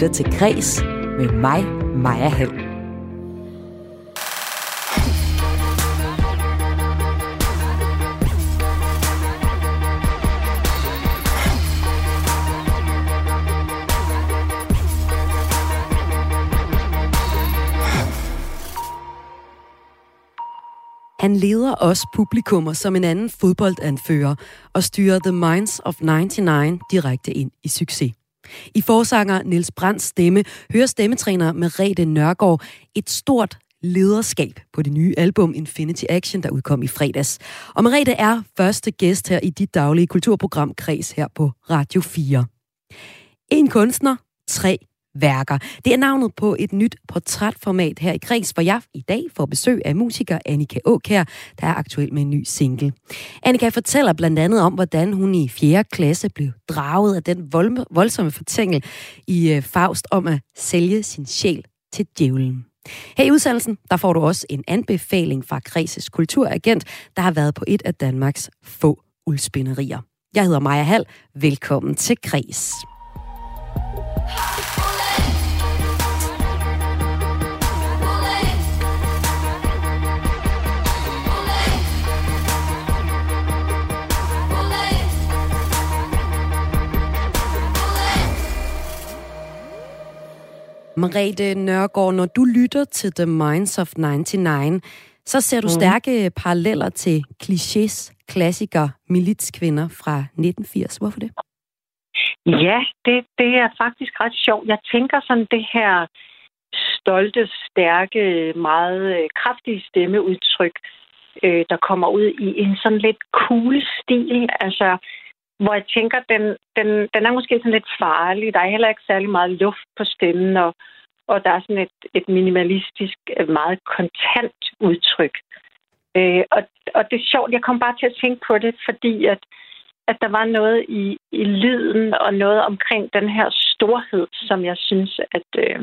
lytter til Græs med mig, Maja Hall. Han leder også publikummer som en anden fodboldanfører og styrer The Minds of 99 direkte ind i succes. I forsanger Niels Brands stemme hører stemmetræner Merete Nørgaard et stort lederskab på det nye album Infinity Action, der udkom i fredags. Og Merete er første gæst her i dit daglige kulturprogram Kreds her på Radio 4. En kunstner, tre værker. Det er navnet på et nyt portrætformat her i Kreds, hvor jeg i dag får besøg af musiker Annika Åkær, der er aktuel med en ny single. Annika fortæller blandt andet om, hvordan hun i 4. klasse blev draget af den voldsomme fortængel i øh, Faust om at sælge sin sjæl til djævlen. Her i udsendelsen, der får du også en anbefaling fra Kreses kulturagent, der har været på et af Danmarks få uldspinderier. Jeg hedder Maja Hall. Velkommen til Kres. Marete Nørgaard, når du lytter til The Minds of 99, så ser du mm. stærke paralleller til klichés klassiker Militskvinder fra 1980. Hvorfor det? Ja, det, det er faktisk ret sjovt. Jeg tænker sådan det her stolte, stærke, meget øh, kraftige stemmeudtryk, øh, der kommer ud i en sådan lidt cool stil. Altså, hvor jeg tænker, den, den, den er måske sådan lidt farlig. Der er heller ikke særlig meget luft på stemmen, og, og der er sådan et, et minimalistisk, meget kontant udtryk. Øh, og, og det er sjovt, jeg kom bare til at tænke på det, fordi at, at der var noget i, i lyden og noget omkring den her storhed, som jeg synes, at, øh,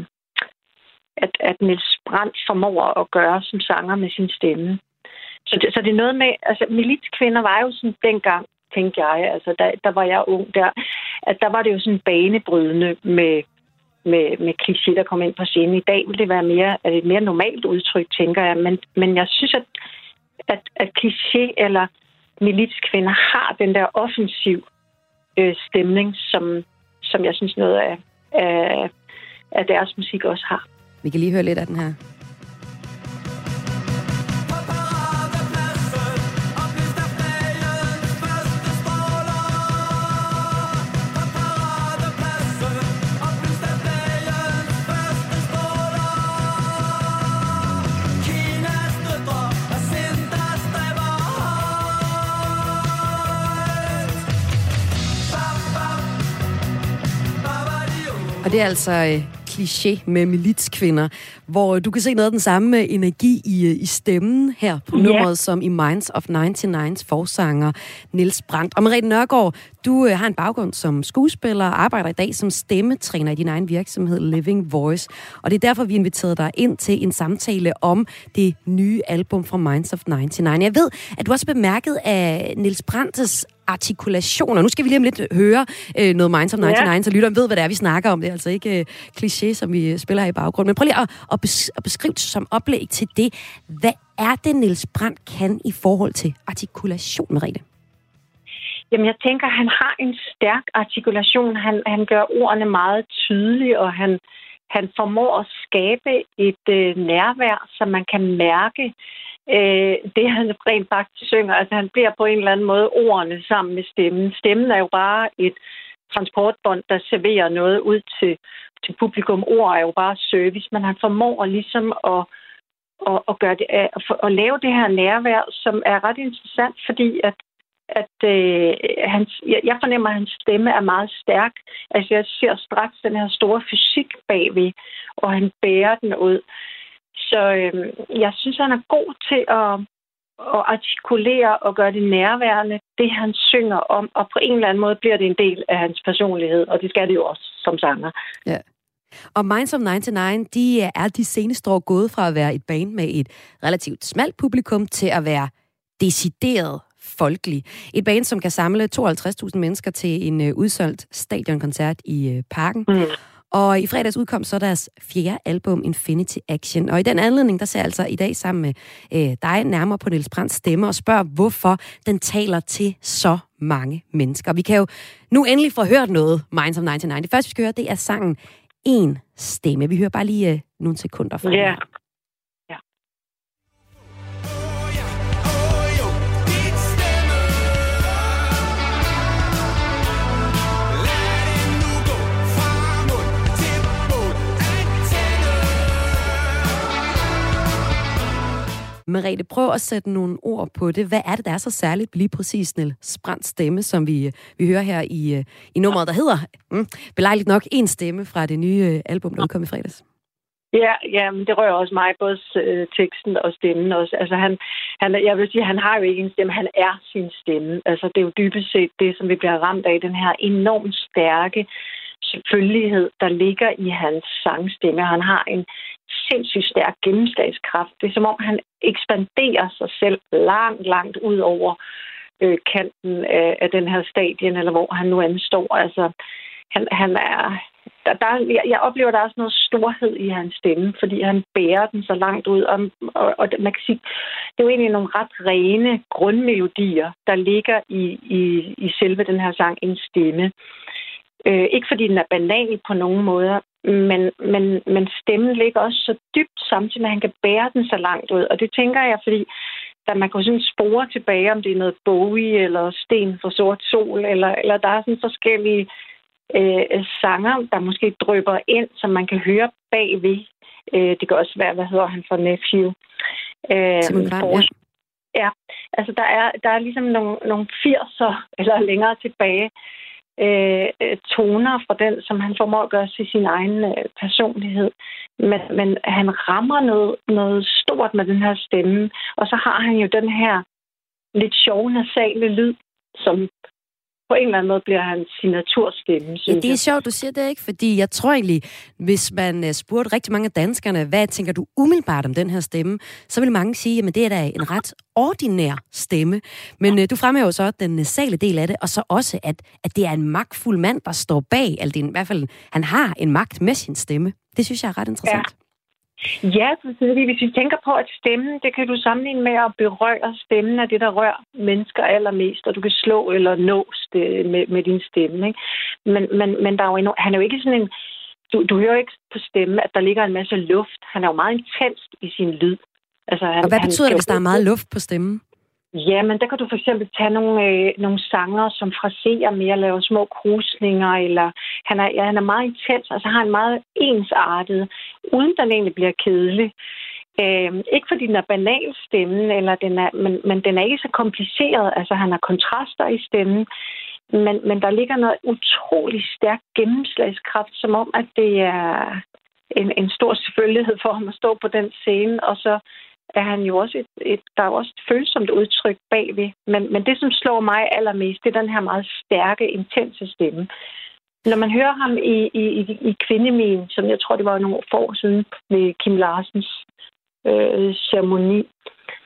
at, at Nils Brandt formår at gøre som sanger med sin stemme. Så det, så det er noget med, altså militskvinder var jo sådan dengang tænkte jeg. Altså, der, der var jeg ung der. At der var det jo sådan banebrydende med, med, med kliché, der kom ind på scenen. I dag vil det være mere, er det et mere normalt udtryk, tænker jeg. Men, men jeg synes, at, at, at kliché eller militskvinder har den der offensiv øh, stemning, som, som jeg synes noget af, af, af deres musik også har. Vi kan lige høre lidt af den her. Og det er altså øh, kliché med militskvinder, hvor du kan se noget af den samme energi i, øh, i stemmen her på yeah. nummeret, som i Minds of 99's forsanger Nils Brandt. Og Merete Nørgaard, du øh, har en baggrund som skuespiller og arbejder i dag som stemmetræner i din egen virksomhed Living Voice. Og det er derfor, vi inviterede dig ind til en samtale om det nye album fra Minds of 99. Jeg ved, at du også bemærket af Nils Brandts artikulationer. Nu skal vi lige om lidt høre øh, noget Minds of 99, ja. så lytteren ved, hvad det er, vi snakker om. Det er altså ikke øh, kliché, som vi øh, spiller her i baggrunden. Men prøv lige at, at, bes- at beskrive det som oplæg til det. Hvad er det, Niels Brandt kan i forhold til artikulation, Merete? Jamen, jeg tænker, han har en stærk artikulation. Han, han gør ordene meget tydelige, og han, han formår at skabe et øh, nærvær, som man kan mærke øh, det, han rent faktisk synger. Altså, han bliver på en eller anden måde ordene sammen med stemmen. Stemmen er jo bare et transportbånd, der serverer noget ud til, til publikum. Ord er jo bare service, men han formår ligesom at, at, at, gøre det, at, at lave det her nærvær, som er ret interessant, fordi at at øh, hans, jeg, jeg fornemmer, at hans stemme er meget stærk. Altså, jeg ser straks den her store fysik bagved, og han bærer den ud. Så øh, jeg synes, han er god til at, at artikulere og gøre det nærværende, det han synger om, og på en eller anden måde bliver det en del af hans personlighed, og det skal det jo også som sanger. Ja. Og Minds of 99, de er de seneste år gået fra at være et band med et relativt smalt publikum til at være decideret folkelig. Et band, som kan samle 52.000 mennesker til en uh, udsolgt stadionkoncert i uh, parken. Mm. Og i fredags udkom så deres fjerde album, Infinity Action. Og i den anledning, der ser jeg altså i dag sammen med øh, dig nærmere på Niels Brands stemme og spørger, hvorfor den taler til så mange mennesker. Vi kan jo nu endelig få hørt noget, Minds of 99. Det første, vi skal høre, det er sangen En Stemme. Vi hører bare lige øh, nogle sekunder fra Ja. Merete, prøv at sætte nogle ord på det. Hvad er det, der er så særligt lige præcis Niel Brands stemme, som vi, øh, vi hører her i, øh, i nummeret, der hedder mm, belejligt nok en stemme fra det nye øh, album, der udkom i fredags? Ja, ja, men det rører også mig, både øh, teksten og stemmen også. Altså han, han, jeg vil sige, han har jo ikke en stemme, han er sin stemme. Altså det er jo dybest set det, som vi bliver ramt af, den her enormt stærke selvfølgelighed, der ligger i hans sangstemme. Han har en sindssygt stærk gennemslagskraft. Det er som om, han ekspanderer sig selv langt, langt ud over øh, kanten af, af den her stadion, eller hvor han nu anstår. Altså, han, han er... Der, der, jeg, jeg oplever, der er sådan noget storhed i hans stemme, fordi han bærer den så langt ud. Og, og, og man kan sige, det er jo egentlig nogle ret rene grundmelodier, der ligger i, i, i selve den her sang, en stemme. Øh, ikke fordi den er banal på nogen måder, men, men, men stemmen ligger også så dybt samtidig med, at han kan bære den så langt ud. Og det tænker jeg, fordi da man kan sådan spore tilbage, om det er noget Bowie eller Sten for Sort Sol, eller, eller der er sådan forskellige øh, sanger, der måske drøber ind, som man kan høre bagved. Øh, det kan også være, hvad hedder han for Nephew? Øh, Simon ja. ja, altså der er, der er ligesom nogle, nogle 80'er eller længere tilbage, Øh, øh, toner fra den, som han formår at gøre til sin egen øh, personlighed. Men, men han rammer noget, noget stort med den her stemme, og så har han jo den her lidt sjove nasale lyd, som på en eller anden måde bliver han signaturstemme, Ja, det er sjovt, du siger det ikke, fordi jeg tror egentlig, hvis man øh, spurgte rigtig mange af danskerne, hvad tænker du umiddelbart om den her stemme, så vil mange sige, at det er da en ret ordinær stemme. Men øh, du fremhæver jo så den nasale del af det, og så også, at, at det er en magtfuld mand, der står bag, altså i hvert fald, han har en magt med sin stemme. Det synes jeg er ret interessant. Ja. Ja, fordi hvis vi tænker på, at stemmen, det kan du sammenligne med at berøre stemmen af det, der rører mennesker allermest, og du kan slå eller nå det med, med din stemme. Ikke? Men, men, men der er jo en, han er jo ikke sådan en... Du, du hører ikke på stemmen, at der ligger en masse luft. Han er jo meget intens i sin lyd. Altså, han, og hvad betyder han, det, hvis der er meget luft på stemmen? Jamen, der kan du for eksempel tage nogle, øh, nogle sanger, som fraserer mere, laver små krusninger, eller han er, ja, han er meget intens, altså har en meget ensartet, uden den egentlig bliver kedelig. Øh, ikke fordi den er banal stemmen, eller den er, men, men den er ikke så kompliceret. Altså han har kontraster i stemmen, men, men der ligger noget utrolig stærk gennemslagskraft, som om, at det er en, en stor selvfølgelighed for ham at stå på den scene, og så er han jo også et, et der er også et følsomt udtryk bagved. Men, men det, som slår mig allermest, det er den her meget stærke, intense stemme. Når man hører ham i, i, i, i Kvindemin, som jeg tror, det var nogle år siden med Kim Larsens øh, ceremoni,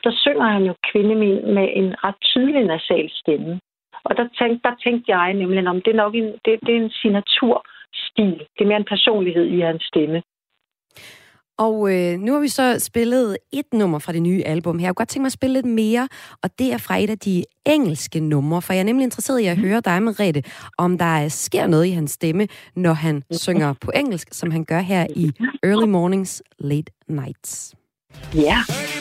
der synger han jo Kvindemin med en ret tydelig nasal stemme. Og der tænkte, der tænkte jeg nemlig, om det er nok en, det, det er en signaturstil. Det er mere en personlighed i hans stemme. Og øh, nu har vi så spillet et nummer fra det nye album her. Jeg kunne godt tænke mig at spille lidt mere, og det er fra et af de engelske numre, for jeg er nemlig interesseret i at høre dig, Merete, om der sker noget i hans stemme, når han synger på engelsk, som han gør her i Early Mornings, Late Nights. Ja. Yeah.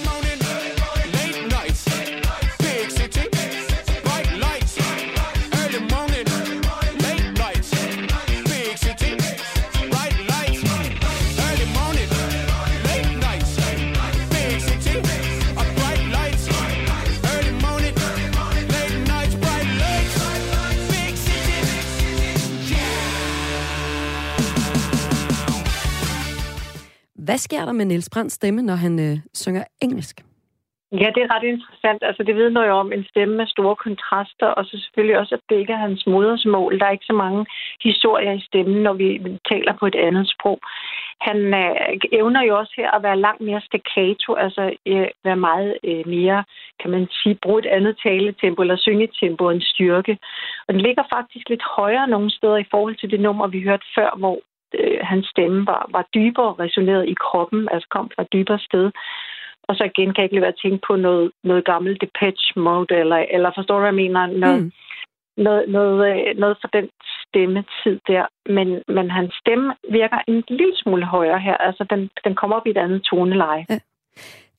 Hvad sker der med Niels Brands stemme, når han øh, synger engelsk? Ja, det er ret interessant. Altså, det vidner jo om en stemme med store kontraster, og så selvfølgelig også, at det ikke er hans modersmål. Der er ikke så mange historier i stemmen, når vi taler på et andet sprog. Han øh, evner jo også her at være langt mere staccato, altså øh, være meget øh, mere, kan man sige, bruge et andet taletempo eller syngetempo en styrke. Og den ligger faktisk lidt højere nogle steder i forhold til det nummer, vi hørte før, hvor øh, hans stemme var, var dybere resoneret i kroppen, altså kom fra et dybere sted. Og så igen kan jeg ikke lade være at tænke på noget, noget gammelt Depeche Mode, eller, eller forstår du, hvad jeg mener? Noget, mm. noget, noget, øh, noget for den stemmetid der. Men, men hans stemme virker en lille smule højere her. Altså, den, den kommer op i et andet toneleje. Ja.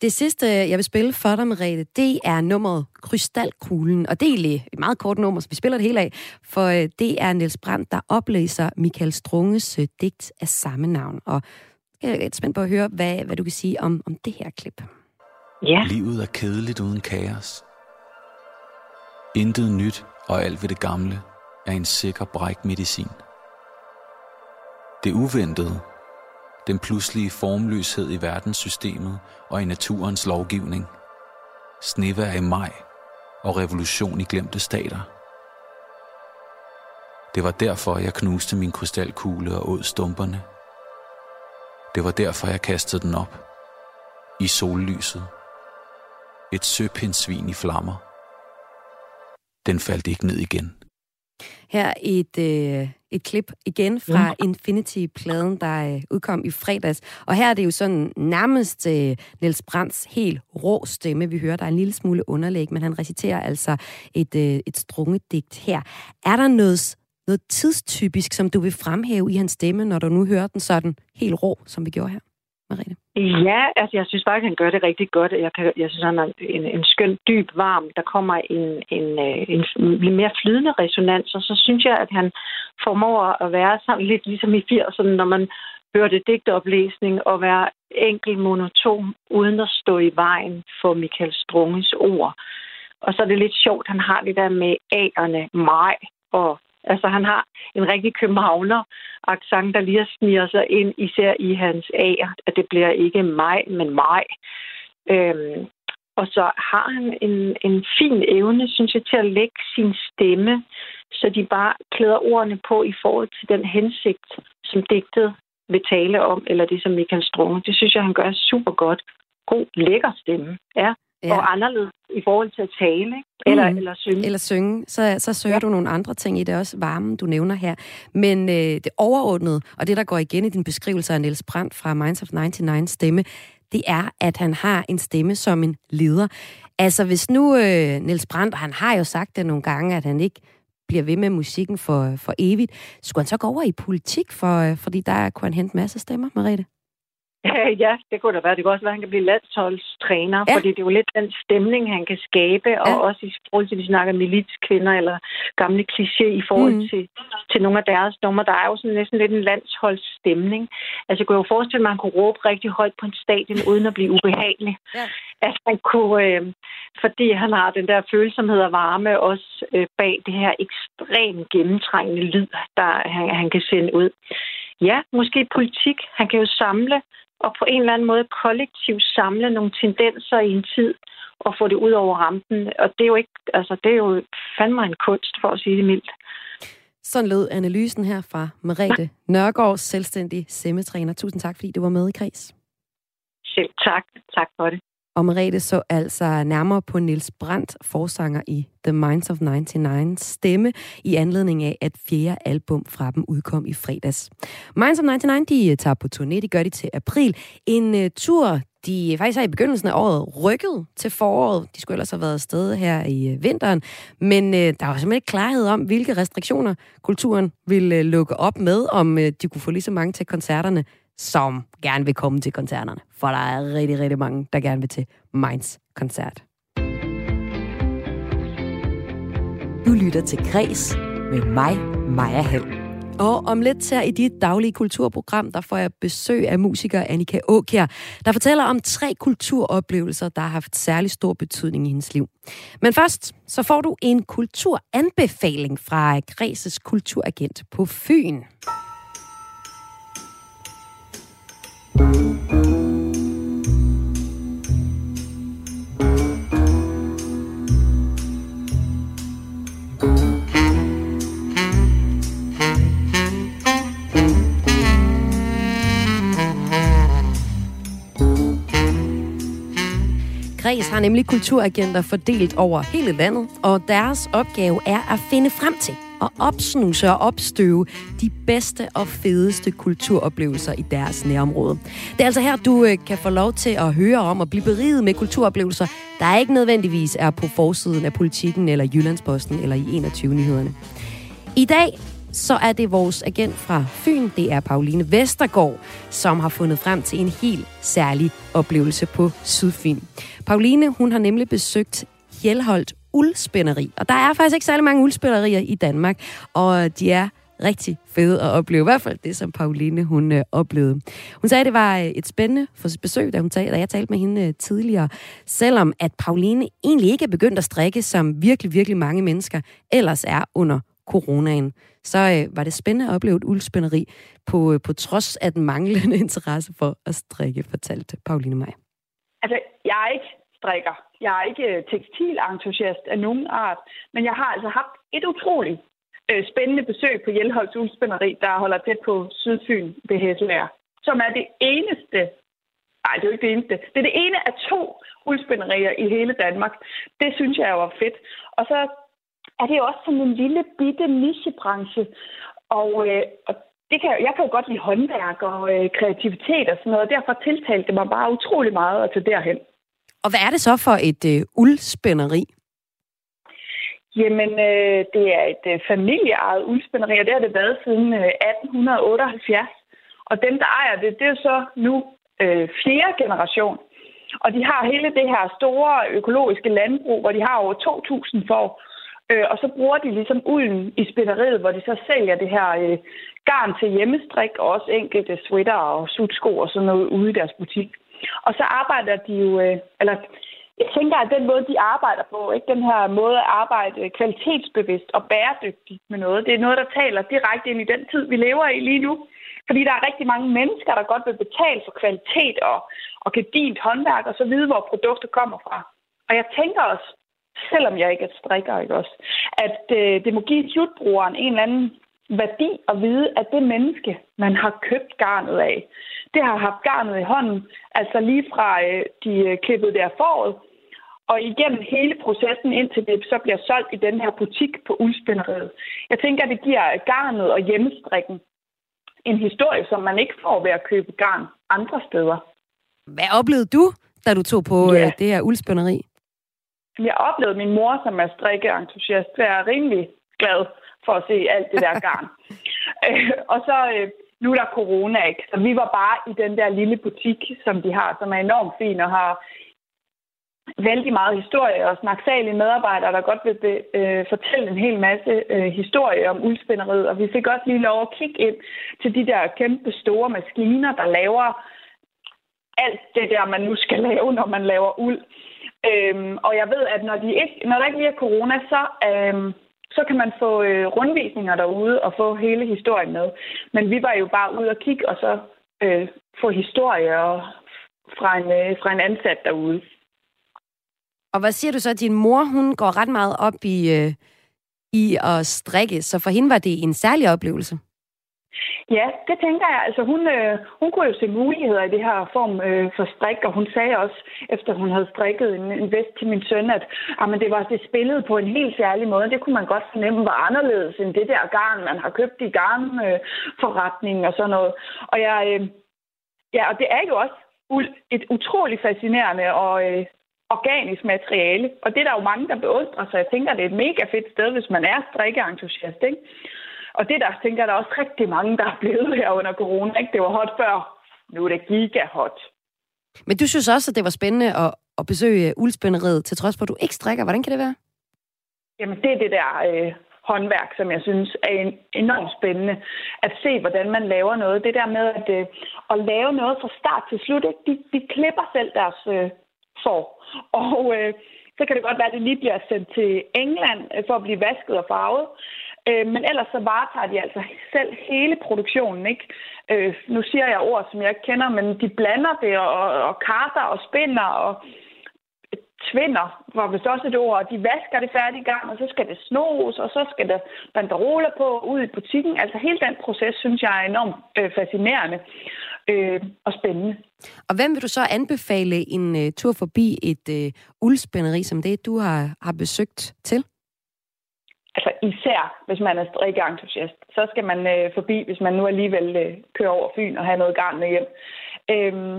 Det sidste, jeg vil spille for dig, Merete, det er nummeret Krystalkuglen. Og det er egentlig et meget kort nummer, så vi spiller det hele af. For øh, det er Niels Brandt, der oplæser Michael Strunges øh, digt af samme navn. Og jeg er lidt spændt på at høre, hvad, hvad du kan sige om, om det her klip. Ja. Livet er kedeligt uden kaos. Intet nyt og alt ved det gamle er en sikker bræk medicin. Det uventede, den pludselige formløshed i verdenssystemet og i naturens lovgivning, snevær i maj og revolution i glemte stater. Det var derfor, jeg knuste min krystalkugle og åd stumperne. Det var derfor, jeg kastede den op. I sollyset. Et søpindsvin i flammer. Den faldt ikke ned igen. Her et, øh, et klip igen fra ja. Infinity-pladen, der øh, udkom i fredags. Og her er det jo sådan nærmest øh, Niels Brands helt rå stemme, vi hører. Der er en lille smule underlæg, men han reciterer altså et, øh, et strungedigt her. Er der noget, noget tidstypisk, som du vil fremhæve i hans stemme, når du nu hører den sådan helt rå, som vi gjorde her? Marine? Ja, altså jeg synes faktisk, han gør det rigtig godt. Jeg, kan, jeg synes, han er en, en skøn, dyb, varm. Der kommer en, en, øh, en, en mere flydende resonans, og så synes jeg, at han formår at være sammen lidt ligesom i 80'erne, når man hørte digteoplæsning og være enkel monoton, uden at stå i vejen for Michael Strunges ord. Og så er det lidt sjovt, han har det der med A'erne, mig og Altså, han har en rigtig københavner accent, der lige sniger sig ind, især i hans A, at det bliver ikke mig, men mig. Øhm, og så har han en, en fin evne, synes jeg, til at lægge sin stemme, så de bare klæder ordene på i forhold til den hensigt, som digtet vil tale om, eller det, som Michael Strunge. Det synes jeg, han gør super godt. God, lækker stemme, ja ja. og anderledes i forhold til at tale, ikke? Eller, mm. eller synge. Eller synge. Så, så søger ja. du nogle andre ting i det også, varmen, du nævner her. Men øh, det overordnede, og det, der går igen i din beskrivelse af Niels Brandt fra Minds of 99 stemme, det er, at han har en stemme som en leder. Altså, hvis nu øh, Niels Brandt, han har jo sagt det nogle gange, at han ikke bliver ved med musikken for, for evigt, skulle han så gå over i politik, for, øh, fordi der kunne han hente masser stemmer, Mariette? Ja, det kunne da være. Det kunne også være, at han kan blive landsholdstræner, ja. fordi det er jo lidt den stemning, han kan skabe, ja. og også i forhold til, at vi snakker militskvinder eller gamle kliché i forhold mm. til, til nogle af deres numre. Der er jo sådan næsten lidt en landsholdsstemning. Altså, jeg kunne jo forestille mig, at man kunne råbe rigtig højt på en stadion, uden at blive ubehagelig. Ja. At han kunne, øh, fordi han har den der følsomhed og varme også øh, bag det her ekstremt gennemtrængende lyd, der han, han kan sende ud. Ja, måske politik. Han kan jo samle og på en eller anden måde kollektivt samle nogle tendenser i en tid og få det ud over rampen. Og det er jo ikke, altså det er jo fandme en kunst, for at sige det mildt. Sådan lød analysen her fra Merete Nørgaard, selvstændig semmetræner. Tusind tak, fordi du var med i Kreds. Selv tak. Tak for det. Og Merete så altså nærmere på Nils Brandt, forsanger i The Minds of 99 stemme, i anledning af, at fjerde album fra dem udkom i fredags. Minds of 99, de øh, tager på turné, de gør det til april. En uh, tur, de faktisk har i begyndelsen af året rykket til foråret. De skulle ellers have været afsted her i øh, vinteren. Men øh, der var simpelthen ikke klarhed om, hvilke restriktioner kulturen ville øh, lukke op med, om øh, de kunne få lige så mange til koncerterne som gerne vil komme til koncerterne. For der er rigtig, rigtig mange, der gerne vil til Minds koncert. Du lytter til Græs med mig, Maja Hall. Og om lidt her i dit daglige kulturprogram, der får jeg besøg af musiker Annika Åkjær, der fortæller om tre kulturoplevelser, der har haft særlig stor betydning i hendes liv. Men først, så får du en kulturanbefaling fra Græses kulturagent på Fyn. Græs har nemlig kulturagenter fordelt over hele landet, og deres opgave er at finde frem til, at opsnuse og opstøve de bedste og fedeste kulturoplevelser i deres nærområde. Det er altså her, du øh, kan få lov til at høre om og blive beriget med kulturoplevelser, der ikke nødvendigvis er på forsiden af politikken eller Jyllandsposten eller i 21-nyhederne. I dag så er det vores agent fra Fyn, det er Pauline Vestergaard, som har fundet frem til en helt særlig oplevelse på Sydfyn. Pauline, hun har nemlig besøgt Hjelholdt Uldspænderi, og der er faktisk ikke særlig mange uldspænderier i Danmark, og de er rigtig fede at opleve. I hvert fald det, som Pauline hun øh, oplevede. Hun sagde, at det var øh, et spændende for sit besøg, da, hun talte, da jeg talte med hende øh, tidligere. Selvom at Pauline egentlig ikke er begyndt at strikke, som virkelig, virkelig mange mennesker ellers er under coronaen, så øh, var det spændende at opleve et uldspænderi på, øh, på trods af den manglende interesse for at strikke, fortalte Pauline mig. Altså, jeg er ikke strikker. Jeg er ikke øh, tekstilentusiast af nogen art, men jeg har altså haft et utroligt øh, spændende besøg på Hjelholds Uldspænderi, der holder tæt på Sydfyn ved Hesselær, som er det eneste Nej, det er jo ikke det eneste. Det er det ene af to uldspænderier i hele Danmark. Det synes jeg var fedt. Og så er det jo også sådan en lille bitte nichebranche. Og, øh, og det kan, jeg kan jo godt lide håndværk og øh, kreativitet og sådan noget, og derfor tiltalte det mig bare utrolig meget at tage derhen. Og hvad er det så for et øh, uldspænderi? Jamen, øh, det er et øh, familieejet uldspænderi, og det har det været siden øh, 1878. Og dem, der ejer det, det er så nu øh, fjerde generation. Og de har hele det her store økologiske landbrug, hvor de har over 2.000 får. Øh, og så bruger de ligesom ulden i spænderiet, hvor de så sælger det her øh, garn til hjemmestrik, og også enkelte sweater og sutsko og sådan noget ude i deres butik. Og så arbejder de jo, øh, eller jeg tænker, at den måde, de arbejder på, ikke den her måde at arbejde kvalitetsbevidst og bæredygtigt med noget, det er noget, der taler direkte ind i den tid, vi lever i lige nu. Fordi der er rigtig mange mennesker, der godt vil betale for kvalitet og, og gedint håndværk, og så vide, hvor produkter kommer fra. Og jeg tænker også, selvom jeg ikke er strikker, ikke også, at øh, det må give slutbrugeren en eller anden værdi at vide, at det menneske, man har købt garnet af, det har haft garnet i hånden, altså lige fra øh, de øh, klippede der foråret, og igennem hele processen, indtil det så bliver solgt i den her butik på uldspænderiet. Jeg tænker, at det giver garnet og hjemmestrikken en historie, som man ikke får ved at købe garn andre steder. Hvad oplevede du, da du tog på ja. øh, det her uldspænderi? Jeg oplevede min mor, som er strikkeentusiast, være rimelig glad for at se alt det der garn. øh, og så, øh, nu er der corona, ikke? Så vi var bare i den der lille butik, som de har, som er enormt fin og har vældig meget historie og snaksalige medarbejdere, der godt vil be, øh, fortælle en hel masse øh, historie om uldspænderiet. Og vi fik også lige lov at kigge ind til de der kæmpe store maskiner, der laver alt det der, man nu skal lave, når man laver uld. Øhm, og jeg ved, at når, de ikke, når der ikke lige er corona, så, øhm, så kan man få øh, rundvisninger derude og få hele historien med. Men vi var jo bare ude og kigge, og så øh, få historier fra en, øh, fra en ansat derude. Og hvad siger du så? Din mor, hun går ret meget op i, øh, i at strikke, så for hende var det en særlig oplevelse. Ja, det tænker jeg. Altså, hun, øh, hun kunne jo se muligheder i det her form øh, for strik, og hun sagde også, efter hun havde strikket en, en vest til min søn, at ah, jamen, det var det spillede på en helt særlig måde. Det kunne man godt fornemme var anderledes end det der garn, man har købt i garnforretningen øh, og sådan noget. Og, jeg, øh, ja, og det er jo også et utroligt fascinerende og, øh, organisk materiale. Og det er der jo mange, der beundrer, så jeg tænker, det er et mega fedt sted, hvis man er strikkeentusiast. Ikke? Og det der, tænker jeg, der er også rigtig mange, der er blevet her under corona. Ikke? Det var hot før. Nu er det giga hot. Men du synes også, at det var spændende at, at besøge uldspænderiet, til trods for, at du ikke strikker. Hvordan kan det være? Jamen, det er det der øh, håndværk, som jeg synes er en, enormt spændende. At se, hvordan man laver noget. Det der med at, øh, at lave noget fra start til slut. Ikke? De, de klipper selv deres øh, får. Og øh, så kan det godt være, at det lige bliver sendt til England øh, for at blive vasket og farvet. Øh, men ellers så varetager de altså selv hele produktionen, ikke? Øh, nu siger jeg ord, som jeg ikke kender, men de blander det og, og karter og spinder og tvinder, var vist også et ord, de vasker det færdigt gang, og så skal det snos, og så skal der banderoler på ud i butikken. Altså hele den proces, synes jeg er enormt øh, fascinerende øh, og spændende. Og hvem vil du så anbefale en øh, tur forbi et øh, uldspænderi som det, du har, har besøgt til? Altså især hvis man er strikkeentusiast, så skal man øh, forbi, hvis man nu alligevel øh, kører over Fyn og har noget garn med hjem. Øhm,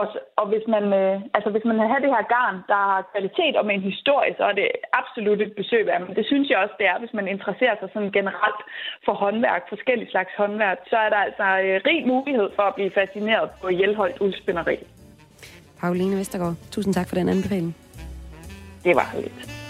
og, og hvis man øh, altså hvis man har det her garn, der har kvalitet og med en historie, så er det absolut et besøg værd. Men det synes jeg også, det er, hvis man interesserer sig sådan generelt for håndværk, forskellige slags håndværk, så er der altså øh, rig mulighed for at blive fascineret på Hjelholdt Uldspinderi. Pauline Vestergaard, tusind tak for den anbefaling. Det var lidt.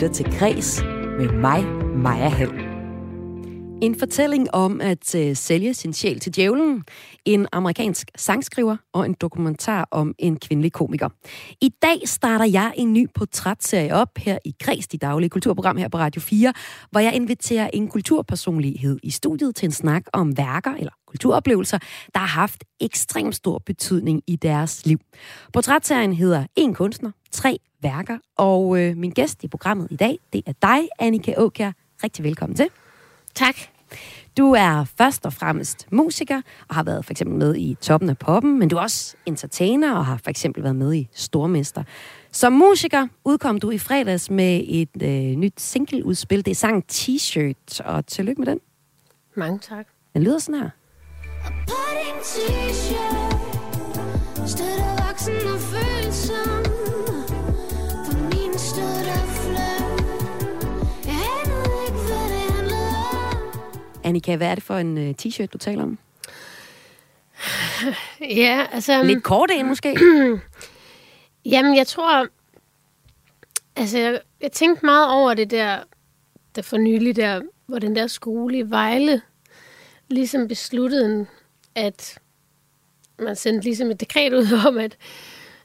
Lytter til Græs med mig, Maja Hall. En fortælling om at uh, sælge sin sjæl til djævlen, en amerikansk sangskriver og en dokumentar om en kvindelig komiker. I dag starter jeg en ny portrætserie op her i Græs, de daglige kulturprogram her på Radio 4, hvor jeg inviterer en kulturpersonlighed i studiet til en snak om værker eller kulturoplevelser, der har haft ekstremt stor betydning i deres liv. Portrætserien hedder En kunstner, tre værker. Og øh, min gæst i programmet i dag, det er dig, Annika Åkær. Rigtig velkommen til. Tak. Du er først og fremmest musiker, og har været for eksempel med i Toppen af Poppen, men du er også entertainer, og har for eksempel været med i Stormester. Som musiker udkom du i fredags med et øh, nyt singleudspil. Det er sang T-shirt, og tillykke med den. Mange tak. Den lyder sådan her. A t-shirt, voksen og følsom Annika, hvad er det for en uh, t-shirt, du taler om? Ja, altså... Lidt kort en, måske? Jamen, jeg tror... Altså, jeg, jeg tænkte meget over det der, der for nylig der, hvor den der skole i Vejle ligesom besluttede, at man sendte ligesom et dekret ud om, at,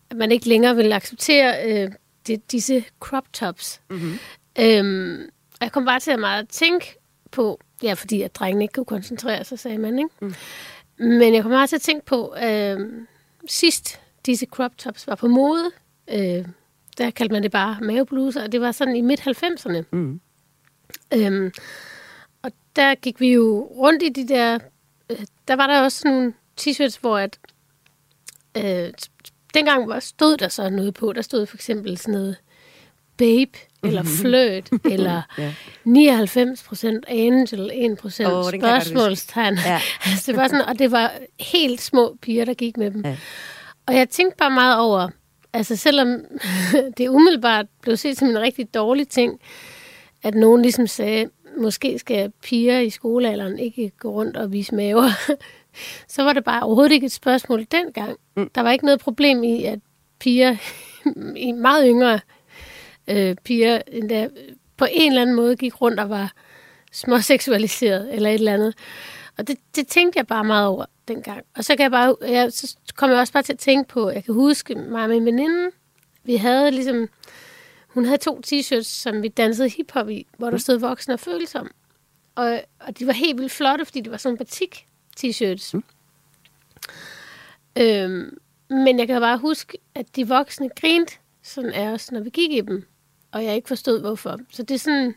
at man ikke længere ville acceptere øh, det, disse crop tops. Mm-hmm. Øhm, og jeg kom bare til at meget tænke på, ja, fordi at drengene ikke kunne koncentrere sig, sagde man, ikke? Mm. Men jeg kom meget til at tænke på, øh, sidst disse crop tops var på mode, øh, der kaldte man det bare mavebluser, og det var sådan i midt-90'erne. Mm. Øhm, og der gik vi jo rundt i de der... Øh, der var der også nogle t-shirts, hvor at... Øh, dengang var, stod der så noget på. Der stod for eksempel sådan noget babe, eller mhm. fløt, eller ja. 99 procent angel, 1 procent oh, spørgsmålstegn. Ja. altså, det var sådan, og det var helt små piger, der gik med dem. Ja. Og jeg tænkte bare meget over, altså selvom det umiddelbart blev set som en rigtig dårlig ting, at nogen ligesom sagde, måske skal piger i skolealderen ikke gå rundt og vise maver, så var det bare overhovedet ikke et spørgsmål dengang. Mm. Der var ikke noget problem i, at piger i meget yngre øh, piger endda på en eller anden måde gik rundt og var småseksualiseret eller et eller andet. Og det, det tænkte jeg bare meget over dengang. Og så, kan jeg bare, jeg, så kom jeg også bare til at tænke på, jeg kan huske mig og min veninde, vi havde ligesom, hun havde to t-shirts, som vi dansede hiphop i, hvor der stod voksen og følsom. Og, og de var helt vildt flotte, fordi det var sådan batik t-shirts. Mm. Øhm, men jeg kan bare huske, at de voksne grinte sådan er os, når vi gik i dem og jeg ikke forstod hvorfor. Så det er sådan,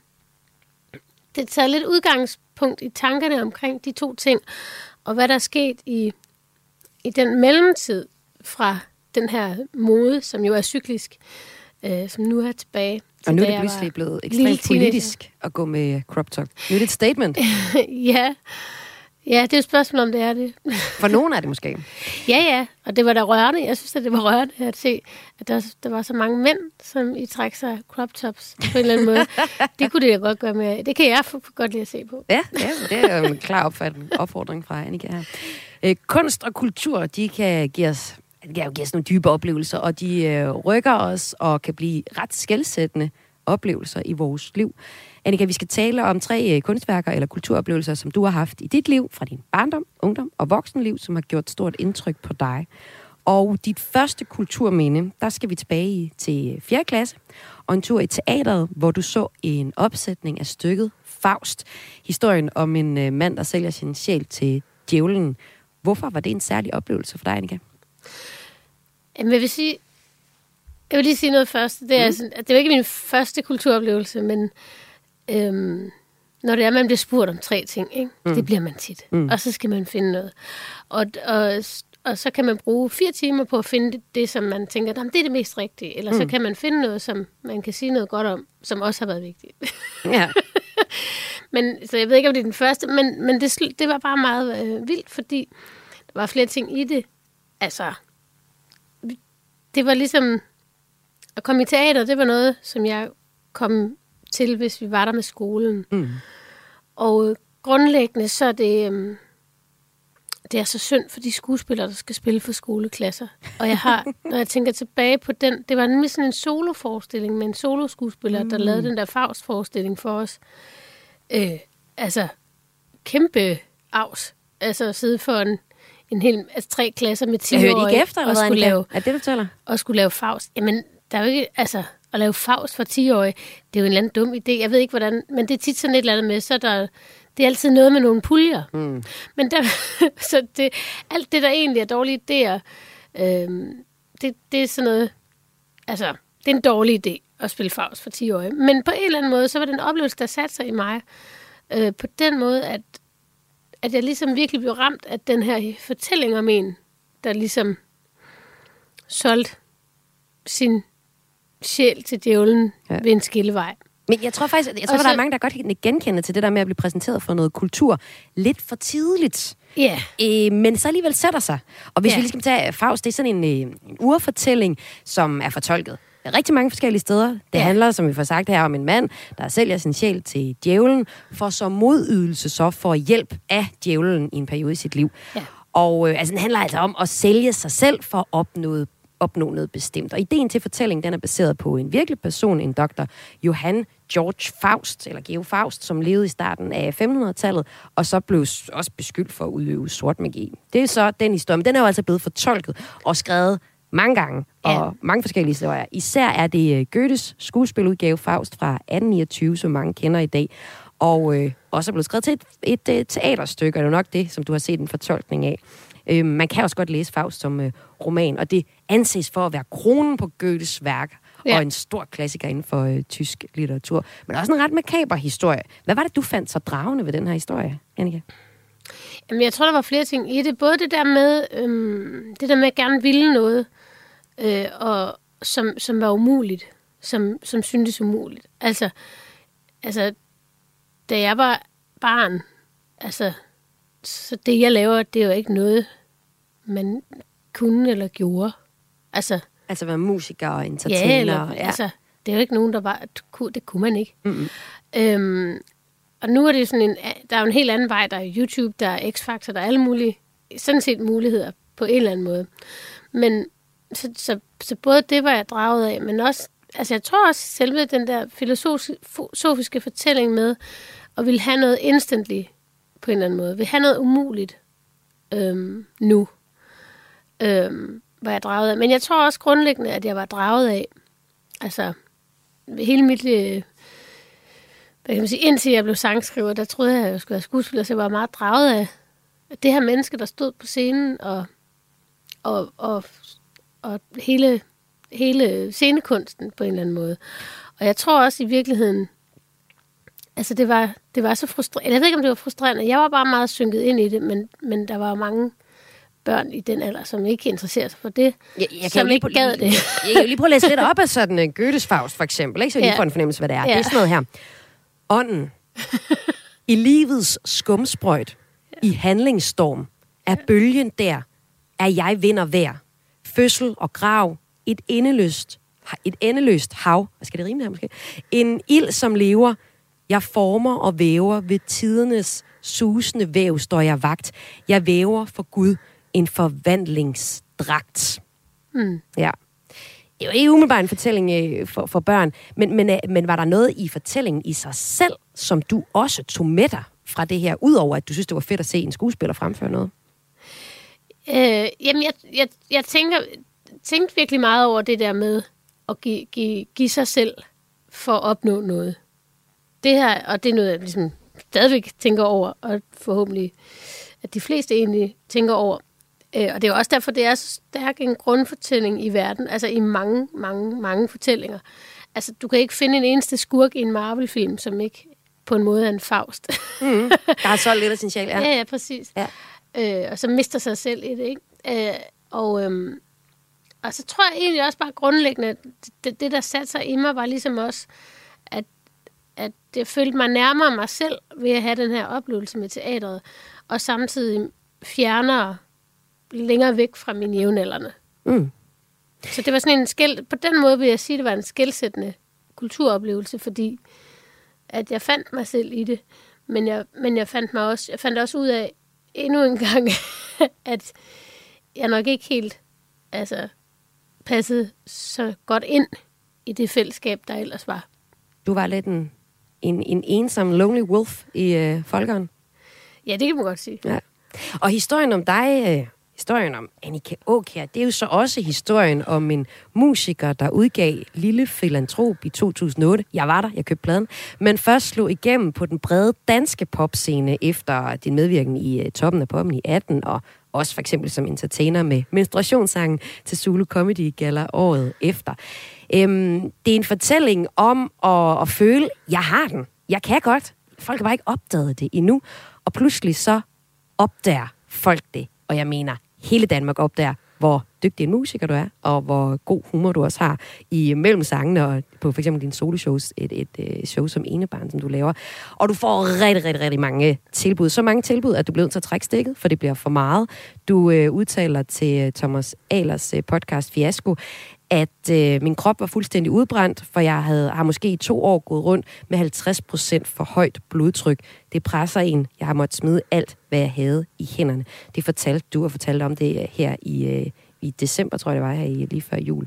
det tager lidt udgangspunkt i tankerne omkring de to ting, og hvad der er sket i, i den mellemtid fra den her mode, som jo er cyklisk, øh, som nu er tilbage. Og nu er det pludselig blevet ekstremt politisk at gå med crop top. Nu er det et statement. ja, Ja, det er et spørgsmål, om det er det. For nogen er det måske. ja, ja, og det var da rørende. Jeg synes, at det var rørende at se, at der, der var så mange mænd, som i træk sig crop tops på en eller anden måde. det kunne det da godt gøre med. Det kan jeg godt lide at se på. Ja, ja det er jo en klar opfattning, opfordring fra Annika her. Øh, kunst og kultur, de kan give os det kan jo give os nogle dybe oplevelser, og de øh, rykker os og kan blive ret skældsættende oplevelser i vores liv. Annika, vi skal tale om tre øh, kunstværker eller kulturoplevelser, som du har haft i dit liv, fra din barndom, ungdom og voksenliv, som har gjort stort indtryk på dig. Og dit første kulturminde, der skal vi tilbage til 4. klasse, og en tur i teateret, hvor du så en opsætning af stykket Faust. Historien om en øh, mand, der sælger sin sjæl til djævlen. Hvorfor var det en særlig oplevelse for dig, Annika? Jamen, jeg vil sige, jeg vil lige sige noget først. Det er, mm. sådan, det var ikke min første kulturoplevelse, men øhm, når det er, man bliver spurgt om tre ting, ikke? Mm. det bliver man tit. Mm. Og så skal man finde noget. Og, og, og så kan man bruge fire timer på at finde det, det som man tænker, det er det mest rigtige. Eller mm. så kan man finde noget, som man kan sige noget godt om, som også har været vigtigt. Ja. men, så jeg ved ikke, om det er den første, men, men det, det var bare meget øh, vildt, fordi der var flere ting i det. Altså, det var ligesom... At komme i teater, det var noget, som jeg kom til, hvis vi var der med skolen. Mm. Og grundlæggende så er det... Øh, det er så synd for de skuespillere, der skal spille for skoleklasser. Og jeg har, når jeg tænker tilbage på den, det var nemlig sådan en soloforestilling med en soloskuespiller, mm. der lavede den der Faust-forestilling for os. Øh, altså, kæmpe afs. Altså at sidde for en, en hel, altså tre klasser med 10 år. Jeg hørte ikke efter, og skulle lave, er det, du taler? Og skulle lave Faust. Jamen, der er jo ikke, altså, at lave Faust for 10 år, det er jo en eller anden dum idé. Jeg ved ikke, hvordan, men det er tit sådan et eller andet med, så der, det er altid noget med nogle puljer. Mm. Men der, så det, alt det, der egentlig er dårlige idéer, øh, det, det er sådan noget, altså, det er en dårlig idé at spille Faust for 10 år. Men på en eller anden måde, så var det en oplevelse, der satte sig i mig. Øh, på den måde, at, at jeg ligesom virkelig blev ramt af den her fortælling om en, der ligesom solgte sin sjæl til djævlen ja. ved en skillevej. Men jeg tror faktisk, jeg tror, så, der er mange, der godt kan genkende til det der med at blive præsenteret for noget kultur lidt for tidligt. Ja. Yeah. Øh, men så alligevel sætter sig. Og hvis yeah. vi lige skal tage Faust, det er sådan en, øh, en urfortælling, som er fortolket rigtig mange forskellige steder. Det ja. handler, som vi får sagt her, om en mand, der sælger sin sjæl til djævlen, for så modydelse så for hjælp af djævlen i en periode i sit liv. Ja. Og øh, altså, den handler altså om at sælge sig selv for at opnå opnå noget bestemt. Og ideen til fortællingen, den er baseret på en virkelig person, en doktor, Johan George Faust, eller Geo Faust, som levede i starten af 1500-tallet, og så blev også beskyldt for at udøve sort magi. Det er så den historie, men den er jo altså blevet fortolket og skrevet mange gange, ja. og mange forskellige historier. Især er det øh, Goethes skuespiludgave Faust fra 1829, som mange kender i dag, og øh, også er blevet skrevet til et, et, et teaterstykke, og det er jo nok det, som du har set en fortolkning af. Øh, man kan også godt læse Faust som øh, roman, og det anses for at være kronen på Goethes værk, ja. og en stor klassiker inden for øh, tysk litteratur. Men også en ret makaber historie. Hvad var det, du fandt så dragende ved den her historie, Annika? Jamen, jeg tror, der var flere ting i det. Både det der med, øhm, det der med at gerne ville noget, øh, og som, som var umuligt, som, som syntes umuligt. Altså, altså, da jeg var barn, altså, så det jeg laver, det er jo ikke noget, man kunne eller gjorde. Altså, altså være musiker og entertainer. Ja, eller, ja. altså, det er jo ikke nogen, der var, det kunne man ikke. Mm-hmm. Øhm, og nu er det sådan en, der er jo en helt anden vej. Der er YouTube, der er X-Factor, der er alle mulige, sådan set muligheder på en eller anden måde. Men så, så, så både det var jeg draget af, men også, altså jeg tror også selve den der filosofiske fortælling med, at ville have noget instantly på en eller anden måde, vil have noget umuligt øhm, nu, øhm, var jeg draget af. Men jeg tror også grundlæggende, at jeg var draget af, altså hele mit, øh, hvad kan man sige, indtil jeg blev sangskriver, der troede jeg, at jeg skulle være skuespiller, så jeg var meget draget af det her menneske, der stod på scenen, og, og, og, og hele, hele scenekunsten på en eller anden måde. Og jeg tror også i virkeligheden, altså det var, det var så frustrerende. Jeg ved ikke, om det var frustrerende. Jeg var bare meget synket ind i det, men, men der var mange børn i den alder, som ikke interesserer sig for det, jeg, jeg som ikke gad det. Jeg kan lige prøve at læse lidt op af sådan en Goethes Faust, for eksempel, ikke? så jeg lige ja. får en fornemmelse, hvad det er. Ja. Det er sådan noget her. Ånden i livets skumsprøjt, ja. i handlingsstorm, er bølgen der, er jeg vinder hver. Fødsel og grav, et endeløst, et endeløst hav. Hvad skal det rime her måske? En ild, som lever, jeg former og væver ved tidernes susende væv, står jeg vagt. Jeg væver for Gud en forvandlingsdragt. Mm. Ja. Det er jo ikke umiddelbart en fortælling øh, for, for børn, men, men, øh, men var der noget i fortællingen i sig selv, som du også tog med dig fra det her, udover at du synes, det var fedt at se en skuespiller fremføre noget? Øh, jamen, jeg, jeg, jeg tænker, tænkte virkelig meget over det der med at give, give, give sig selv for at opnå noget det her, og det er noget, jeg ligesom stadigvæk tænker over, og forhåbentlig at de fleste egentlig tænker over. Øh, og det er også derfor, det er så stærk en grundfortælling i verden, altså i mange, mange, mange fortællinger. Altså, du kan ikke finde en eneste skurk i en Marvel-film, som ikke på en måde er en Faust. Mm. Der har solgt lidt af sin sjæl, ja. ja, ja, præcis. Ja. Øh, og så mister sig selv i det, ikke? Øh, og, øhm, og så tror jeg egentlig også bare grundlæggende, at det, det der satte sig i mig, var ligesom også, at, at jeg følte mig nærmere mig selv ved at have den her oplevelse med teatret, og samtidig fjernere længere væk fra mine jævnaldrende. Mm. Så det var sådan en skæld, på den måde vil jeg sige, at det var en skældsættende kulturoplevelse, fordi at jeg fandt mig selv i det, men jeg, men jeg fandt mig også, jeg fandt også ud af endnu en gang, at jeg nok ikke helt altså, passede så godt ind i det fællesskab, der ellers var. Du var lidt en, en, en ensom lonely wolf i øh, folkeren. Ja, det kan man godt sige. Ja. Og historien om dig, øh, historien om Annika Åkær, det er jo så også historien om en musiker, der udgav Lille Filantrop i 2008. Jeg var der, jeg købte pladen. Men først slog igennem på den brede danske popscene efter din medvirken i øh, Toppen af Poppen i 18, og også for eksempel som entertainer med menstruationssangen til Zulu Comedy Gala året efter. Øhm, det er en fortælling om at, at føle, jeg har den. Jeg kan godt. Folk har bare ikke opdaget det endnu. Og pludselig så opdager folk det. Og jeg mener, hele Danmark opdager, hvor dygtig en musiker du er, og hvor god humor du også har i mellem sangene og på for eksempel dine soloshows, et, et, et show som Enebarn, som du laver. Og du får rigtig, rigtig, rigtig mange tilbud. Så mange tilbud, at du bliver nødt til at trække stikket, for det bliver for meget. Du øh, udtaler til øh, Thomas Alers øh, podcast Fiasko, at øh, min krop var fuldstændig udbrændt, for jeg havde, har måske i to år gået rundt med 50 procent for højt blodtryk. Det presser en. Jeg har måttet smide alt, hvad jeg havde i hænderne. Det fortalte du og fortalte om det øh, her i, øh, i december, tror jeg det var, her i, lige før jul.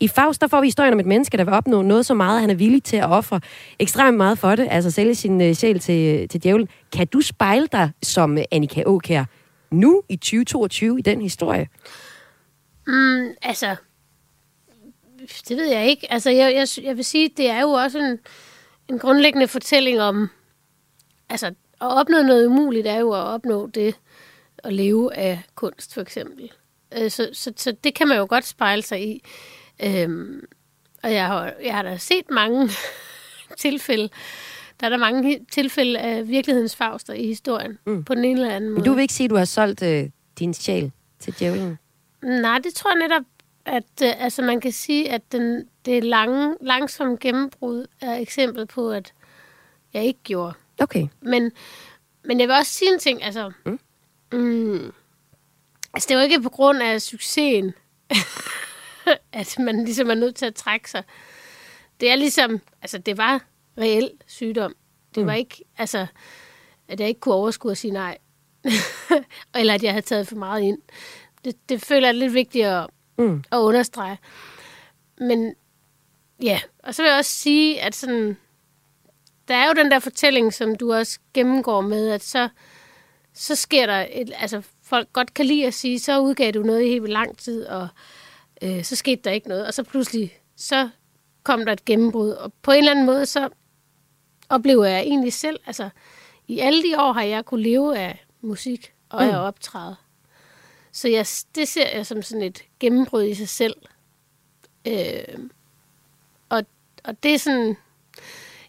I Faust, der får vi historien om et menneske, der vil opnå noget så meget, at han er villig til at ofre ekstremt meget for det, altså sælge sin øh, sjæl til, øh, til djævlen. Kan du spejle dig som øh, Annika Åkær nu i 2022 i den historie? Mm, altså, det ved jeg ikke. Altså, jeg, jeg, jeg vil sige, det er jo også en, en grundlæggende fortælling om, altså, at opnå noget umuligt er jo at opnå det, at leve af kunst, for eksempel. Øh, så, så, så det kan man jo godt spejle sig i. Øhm, og jeg har, jeg har da set mange tilfælde, der er der mange tilfælde af virkelighedens fauster i historien, mm. på den ene eller anden måde. Men du vil ikke sige, at du har solgt øh, din sjæl til djævlen? Nej, det tror jeg netop, at øh, altså man kan sige, at den, det lange, langsomme gennembrud er eksempel på, at jeg ikke gjorde. Okay. Men, men jeg vil også sige en ting, altså... Mm. Mm, altså, det var ikke på grund af succesen, at man ligesom er nødt til at trække sig. Det er ligesom... Altså, det var reel sygdom. Det mm. var ikke... Altså, at jeg ikke kunne overskue at sige nej. Eller at jeg havde taget for meget ind. Det, det føler jeg er lidt vigtigt at, mm. at understrege. Men ja, og så vil jeg også sige, at sådan, der er jo den der fortælling, som du også gennemgår med, at så, så sker der, et, altså folk godt kan lide at sige, så udgav du noget i helt lang tid, og øh, så skete der ikke noget, og så pludselig, så kom der et gennembrud, og på en eller anden måde, så oplever jeg egentlig selv, altså i alle de år har jeg kunne leve af musik og mm. af optræde. Så jeg, det ser jeg som sådan et gennembrud i sig selv. Øh, og, og det er sådan...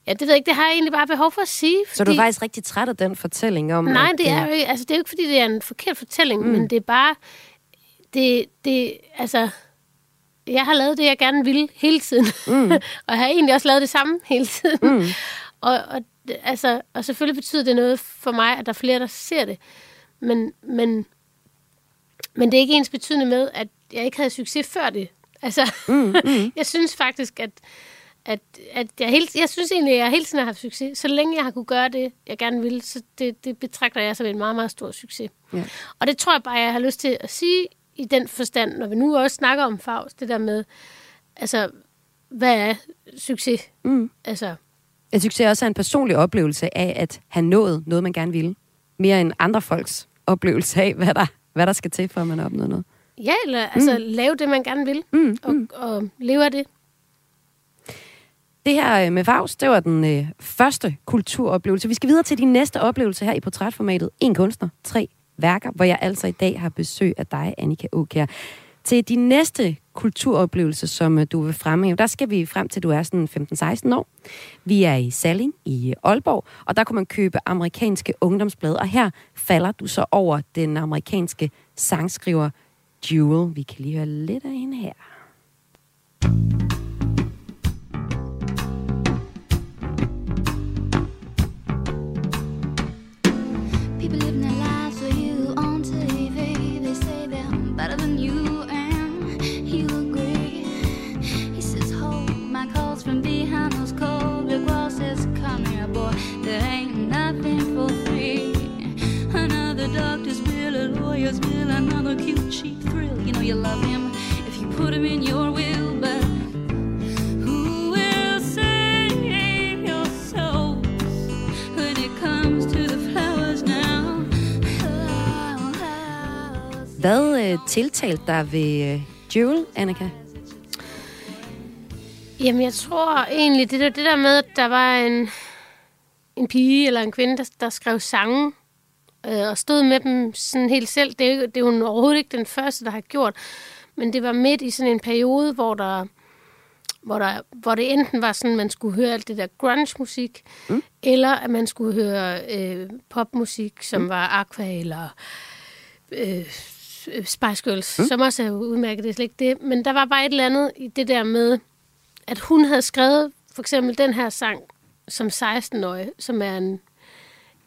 Ja, det ved jeg ikke, det har jeg egentlig bare behov for at sige. Fordi... Så du er faktisk rigtig træt af den fortælling om... Nej, det er jo ikke, altså, det er jo ikke, fordi det er en forkert fortælling, mm. men det er bare... Det, det, altså, jeg har lavet det, jeg gerne ville hele tiden. Mm. og jeg har egentlig også lavet det samme hele tiden. Mm. og, og, altså, og selvfølgelig betyder det noget for mig, at der er flere, der ser det. Men, men men det er ikke ens betydende med, at jeg ikke havde succes før det. Altså, mm, mm. jeg synes faktisk, at, at, at jeg, helt, jeg synes egentlig, at jeg hele tiden har haft succes. Så længe jeg har kunne gøre det, jeg gerne vil, så det, det betragter jeg som en meget, meget stor succes. Ja. Og det tror jeg bare, jeg har lyst til at sige i den forstand, når vi nu også snakker om Faust, det der med, altså, hvad er succes? Mm. Altså, jeg synes, det er også en personlig oplevelse af, at han nåede noget, man gerne ville. Mere end andre folks oplevelse af, hvad der hvad der skal til, for at man opnår noget. Ja, eller altså mm. lave det, man gerne vil, mm, og, mm. og leve af det. Det her øh, med Vaus, det var den øh, første kulturoplevelse. Vi skal videre til din næste oplevelse her i portrætformatet. En kunstner, tre værker, hvor jeg altså i dag har besøg af dig, Annika Åkær. Til de næste kulturoplevelser, som øh, du vil fremhæve, der skal vi frem til, du er sådan 15-16 år. Vi er i Salling i øh, Aalborg, og der kunne man købe amerikanske ungdomsblade, og her falder du så over den amerikanske sangskriver Jewel. Vi kan lige høre lidt af hende her. you love him if you put him in your will, but who will save your soul when it comes to the flowers now? Hvad øh, tiltalte dig ved øh, Jewel, Annika? Jamen, jeg tror egentlig, det, det der med, at der var en, en pige eller en kvinde, der, der skrev sange, øh, og stod med dem sådan helt selv. Det er, det er hun overhovedet ikke den første, der har gjort. Men det var midt i sådan en periode, hvor der hvor, der, hvor det enten var sådan, at man skulle høre alt det der grunge-musik, mm. eller at man skulle høre øh, popmusik, som mm. var Aqua eller øh, Spice Girls, mm. som også er udmærket, det er slet ikke det. Men der var bare et eller andet i det der med, at hun havde skrevet for eksempel den her sang som 16-årig, som er en,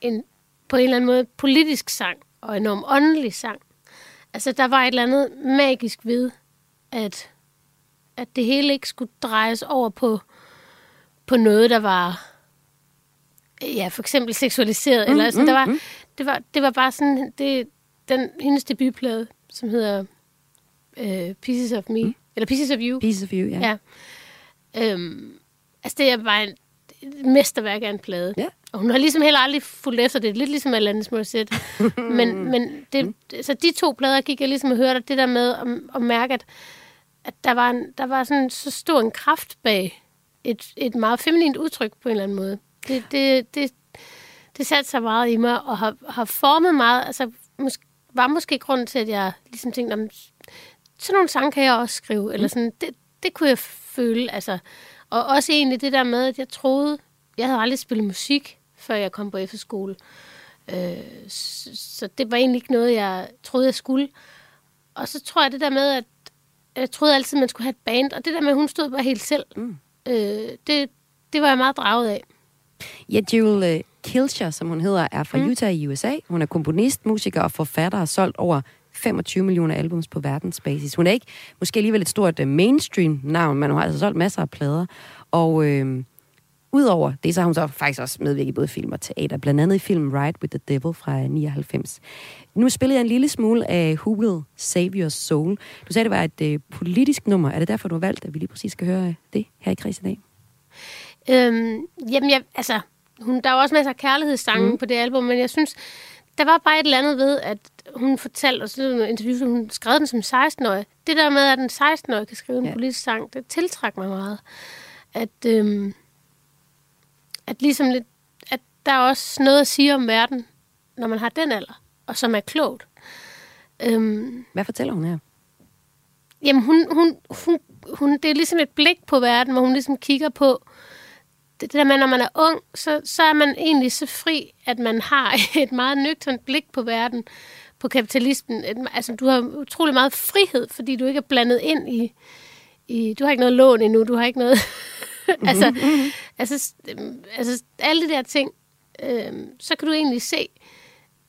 en på en eller anden måde politisk sang og enormt åndelig sang. Altså, der var et eller andet magisk ved, at, at det hele ikke skulle drejes over på, på noget, der var ja, for eksempel seksualiseret. Mm, eller, altså, mm, der var, mm. det, var, det var bare sådan, det, den, hendes debutplade, som hedder uh, Pieces of Me, mm. eller Pieces of You. Pieces of You, ja. ja. Øhm, altså, det er bare en, et mesterværk af en plade. Ja. Og hun har ligesom heller aldrig fulgt efter det. Lidt ligesom Alanis Morissette. men men det, så de to plader gik jeg ligesom og hørte det der med at, at mærke, at, at der, var en, der var sådan så stor en kraft bag et, et meget feminint udtryk på en eller anden måde. Det, det, det, det satte sig meget i mig og har, har formet meget. Altså, måske, var måske grund til, at jeg ligesom tænkte, om, sådan nogle sange kan jeg også skrive. Eller mm. sådan, det, det kunne jeg føle. Altså, og også egentlig det der med, at jeg troede, jeg havde aldrig spillet musik, før jeg kom på efterskole. Øh, så det var egentlig ikke noget, jeg troede, jeg skulle. Og så tror jeg det der med, at jeg troede altid, man skulle have et band, og det der med, at hun stod bare helt selv, mm. øh, det, det var jeg meget draget af. Ja, Jewel uh, Kilcher, som hun hedder, er fra mm. Utah i USA. Hun er komponist, musiker og forfatter og har solgt over 25 millioner albums på verdensbasis. Hun er ikke måske alligevel et stort uh, mainstream-navn, men hun har altså solgt masser af plader. Og øh, Udover det, så har hun så faktisk også medvirket i både film og teater, blandt andet i filmen Ride with the Devil fra 99. Nu spillede jeg en lille smule af Who Will Save Your Soul. Du sagde, det var et øh, politisk nummer. Er det derfor, du har valgt, at vi lige præcis skal høre det her i Kreds i dag? Øhm, jamen, jeg, altså, hun, der er jo også masser af kærlighedssange mm. på det album, men jeg synes, der var bare et eller andet ved, at hun fortalte os i en interview, at hun skrev den som 16-årig. Det der med, at en 16-årig kan skrive en ja. politisk sang, det tiltrækker mig meget. At, øhm, at ligesom lidt, at der er også noget at sige om verden, når man har den alder, og som er klogt. Øhm, Hvad fortæller hun her? Jamen, hun, hun, hun, hun, det er ligesom et blik på verden, hvor hun ligesom kigger på, det, der med, når man er ung, så, så er man egentlig så fri, at man har et meget nøgternt blik på verden, på kapitalismen. Altså, du har utrolig meget frihed, fordi du ikke er blandet ind i, i du har ikke noget lån endnu, du har ikke noget altså, mm-hmm. altså, altså, alle de der ting, øh, så kan du egentlig se,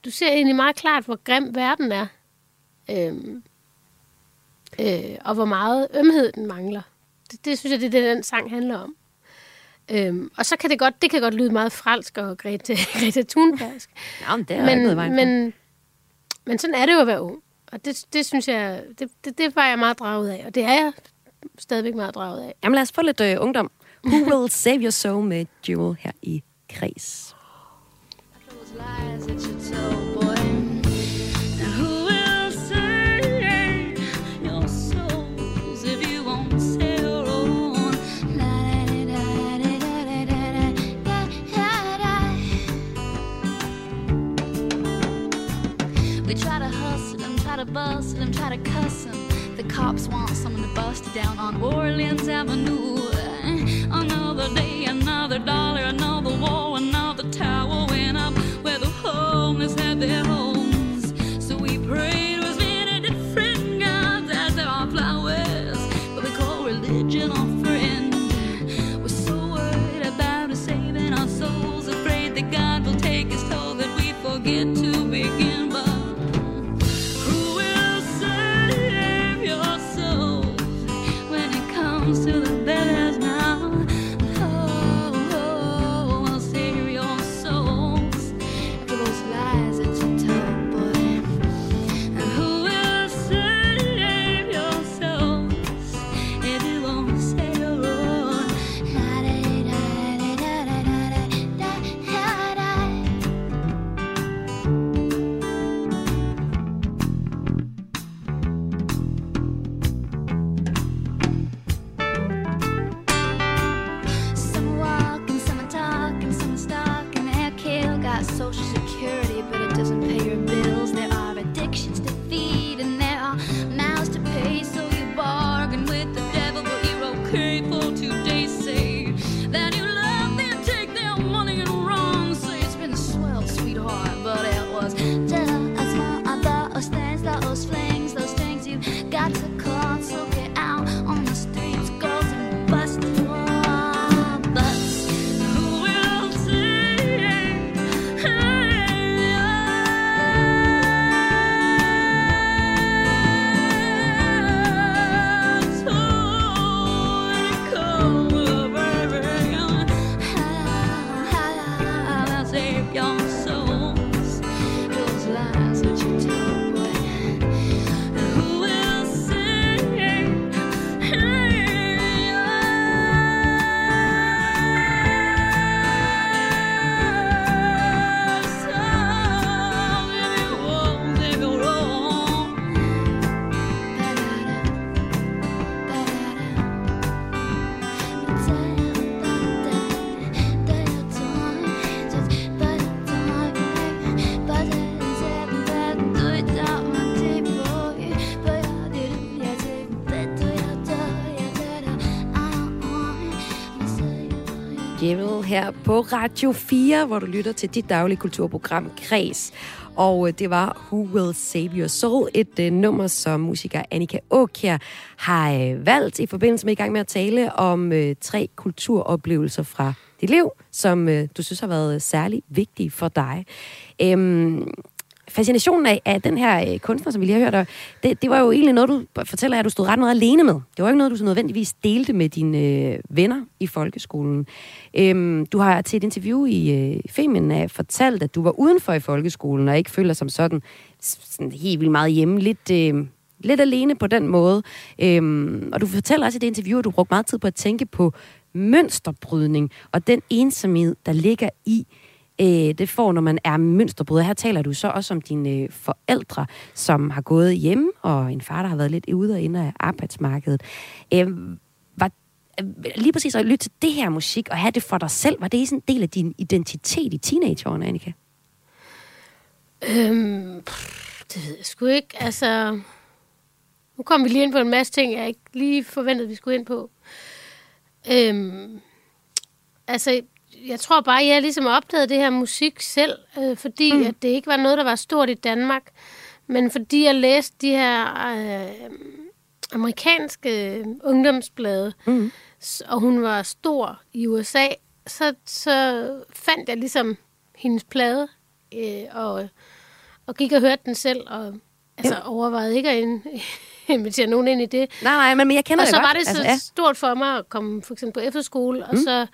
du ser egentlig meget klart, hvor grim verden er. Øh, øh, og hvor meget ømhed den mangler. Det, det synes jeg, det er det, den sang handler om. Øhm, og så kan det godt, det kan godt lyde meget fransk og Greta, Greta Thunbergsk. Nå, men det er men, ikke men, men sådan er det jo at være ung. Og det, det synes jeg, det, det, det var jeg meget draget af. Og det er jeg stadigvæk meget draget af. Jamen lad os få lidt øh, ungdom. Who Will Save Your Soul med Jewel her i them, try to cuss them. The cops want someone to bust down on Orleans Avenue. Another day, another dollar, another Radio 4, hvor du lytter til dit daglige kulturprogram Kres. Og øh, det var Who Will Save Your Soul, et uh, nummer, som musiker Annika Åkjær har uh, valgt i forbindelse med i gang med at tale om uh, tre kulturoplevelser fra dit liv, som uh, du synes har været særlig vigtige for dig. Um, fascinationen af, af den her øh, kunstner, som vi lige har hørt, og det, det var jo egentlig noget, du fortæller, at du stod ret meget alene med. Det var ikke noget, du så nødvendigvis delte med dine øh, venner i folkeskolen. Øhm, du har til et interview i øh, Femina fortalt, at du var udenfor i folkeskolen, og ikke føler som sådan, sådan helt vildt meget hjemme. Lidt, øh, lidt alene på den måde. Øhm, og du fortæller også i det interview, at du brugte meget tid på at tænke på mønsterbrydning, og den ensomhed, der ligger i, øh, det får, når man er mønsterbryder. Her taler du så også om dine øh, forældre, som har gået hjemme, og en far, der har været lidt ude og inde af arbejdsmarkedet. Øh, var, øh, lige præcis at lytte til det her musik, og have det for dig selv, var det sådan en del af din identitet i teenageårene, Annika? Øhm, pff, det ved jeg sgu ikke. Altså, nu kom vi lige ind på en masse ting, jeg ikke lige forventede, vi skulle ind på. Øhm, altså, jeg tror bare, jeg ligesom opdagede det her musik selv, øh, fordi mm. at det ikke var noget, der var stort i Danmark. Men fordi jeg læste de her øh, amerikanske ungdomsblade, Mm. og hun var stor i USA, så, så fandt jeg ligesom hendes plade, øh, og, og gik og hørte den selv, og altså, Ja. overvejede ikke at in- invitere nogen ind i det. Nej, nej, men, jeg kender Og det så godt. var det så Altså, ja. stort for mig at komme for eksempel på efterskole, og så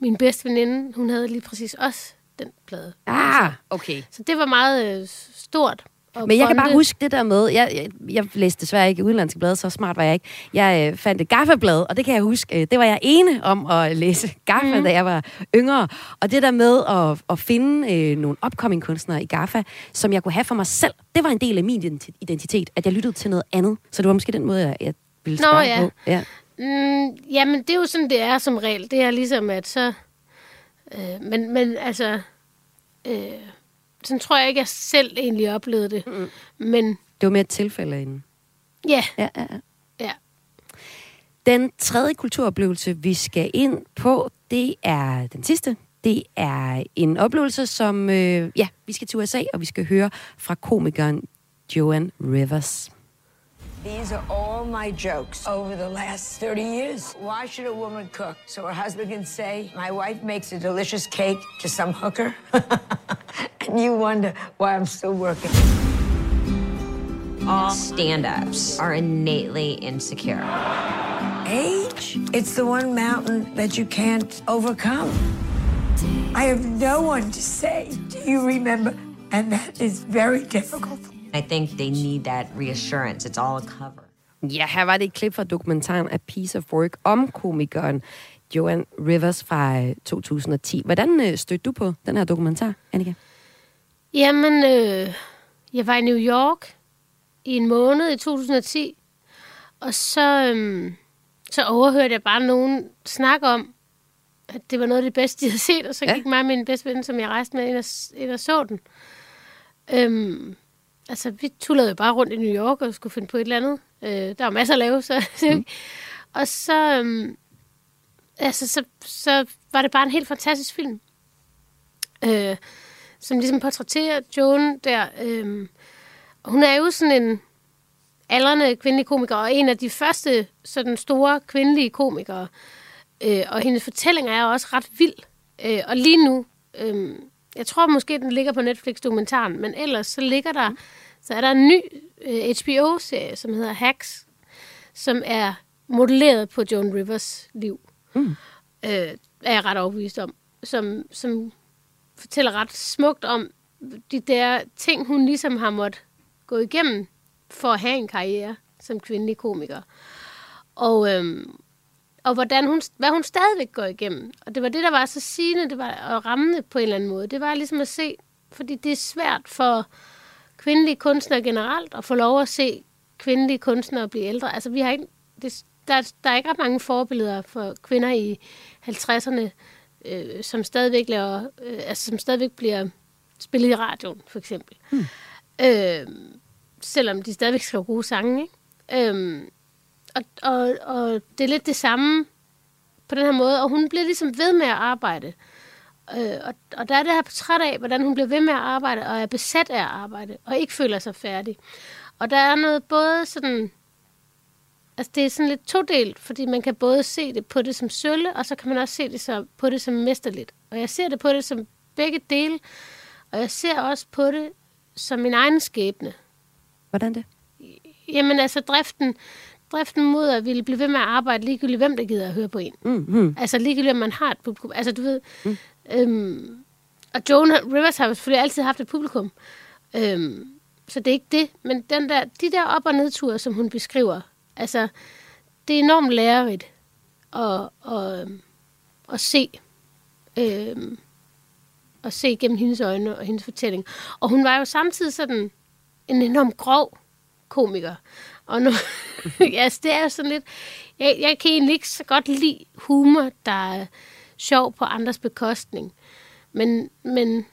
min bedste veninde, hun havde lige præcis også den plade. Ah, okay. Så det var meget øh, stort. Men jeg kan bare huske det der med, jeg, jeg, jeg læste desværre ikke udenlandske blade, så smart var jeg ikke. Jeg øh, fandt et Gaffa-blad, og det kan jeg huske, øh, det var jeg ene om at læse Gaffa, mm. da jeg var yngre. Og det der med at, at finde øh, nogle upcoming kunstnere i Gaffa, som jeg kunne have for mig selv, det var en del af min identi- identitet, at jeg lyttede til noget andet. Så det var måske den måde, jeg, jeg ville Nå, ja. på. Ja. Mm, jamen, det er jo sådan, det er som regel. Det er ligesom, at så... Øh, men, men altså... Øh, sådan tror jeg ikke, jeg selv egentlig oplevede det. Mm. Men Det var mere et tilfælde end... ja, Ja, ja, ja. ja. Den tredje kulturoplevelse, vi skal ind på, det er den sidste. Det er en oplevelse, som... Øh, ja, vi skal til USA, og vi skal høre fra komikeren Joan Rivers. These are all my jokes over the last 30 years. Why should a woman cook? So her husband can say, My wife makes a delicious cake to some hooker? and you wonder why I'm still working. All stand ups are innately insecure. Age? It's the one mountain that you can't overcome. I have no one to say, Do you remember? And that is very difficult. I think they need that reassurance. It's all a cover. Ja, her var det et klip fra dokumentaren A Piece of Work om komikeren Joan Rivers fra øh, 2010. Hvordan øh, stødte du på den her dokumentar, Annika? Jamen, øh, jeg var i New York i en måned i 2010, og så, øh, så overhørte jeg bare nogen snakke om, at det var noget af det bedste, de havde set, og så Ja. gik mig og min bedste ven, som jeg rejste med, ind og, ind og så den. Øhm, altså, vi tullede jo bare rundt i New York og skulle finde på et eller andet. Øh, der var masser at lave, så... Mm. og så, øhm, altså, så, så var det bare en helt fantastisk film. Øh, som ligesom portrætterer Joan der. Øh, hun er jo sådan en aldrende kvindelig komiker, og en af de første sådan store kvindelige komikere. Øh, og hendes fortælling er også ret vild. Øh, og lige nu, øh, jeg tror måske, den ligger på Netflix-dokumentaren, men ellers så ligger der, så er der en ny øh, HBO-serie, som hedder Hacks, som er modelleret på Joan Rivers liv. Mm. Øh, er jeg ret overbevist om. Som, som fortæller ret smukt om de der ting, hun ligesom har måttet gå igennem for at have en karriere som kvindelig komiker. Og, øhm, og hvordan hun, hvad hun stadigvæk går igennem. Og det var det, der var så sigende, det var at ramme på en eller anden måde. Det var ligesom at se, fordi det er svært for kvindelige kunstnere generelt at få lov at se kvindelige kunstnere blive ældre. Altså, vi har ikke, det, der, der er ikke ret mange forbilleder for kvinder i 50'erne, øh, som stadigvæk laver, øh, altså, som stadigvæk bliver spillet i radioen, for eksempel. Hmm. Øh, selvom de stadigvæk skal gode sange, ikke? Øhm, og, og, og det er lidt det samme på den her måde, og hun bliver ligesom ved med at arbejde. Øh, og, og der er det her portræt af, hvordan hun bliver ved med at arbejde, og er besat af at arbejde, og ikke føler sig færdig. Og der er noget både sådan... Altså, det er sådan lidt todelt, fordi man kan både se det på det som sølle, og så kan man også se det så, på det som mesterligt. Og jeg ser det på det som begge dele, og jeg ser også på det som min egen skæbne. Hvordan det? Jamen altså, driften, driften mod at ville blive ved med at arbejde, ligegyldigt hvem der gider at høre på en. Mm-hmm. Altså ligegyldigt, om man har et publikum. Altså du ved... Mm. Øhm, og Joan Rivers har jo selvfølgelig altid haft et publikum. Øhm, så det er ikke det. Men den der, de der op- og nedture, som hun beskriver, altså, det er enormt lærerigt at, at, at se. Øhm, at se gennem hendes øjne og hendes fortælling. Og hun var jo samtidig sådan en enormt grov komiker. Og nu, altså, det er sådan lidt... Jeg, jeg kan egentlig ikke så godt lide humor, der er sjov på andres bekostning. Men, men,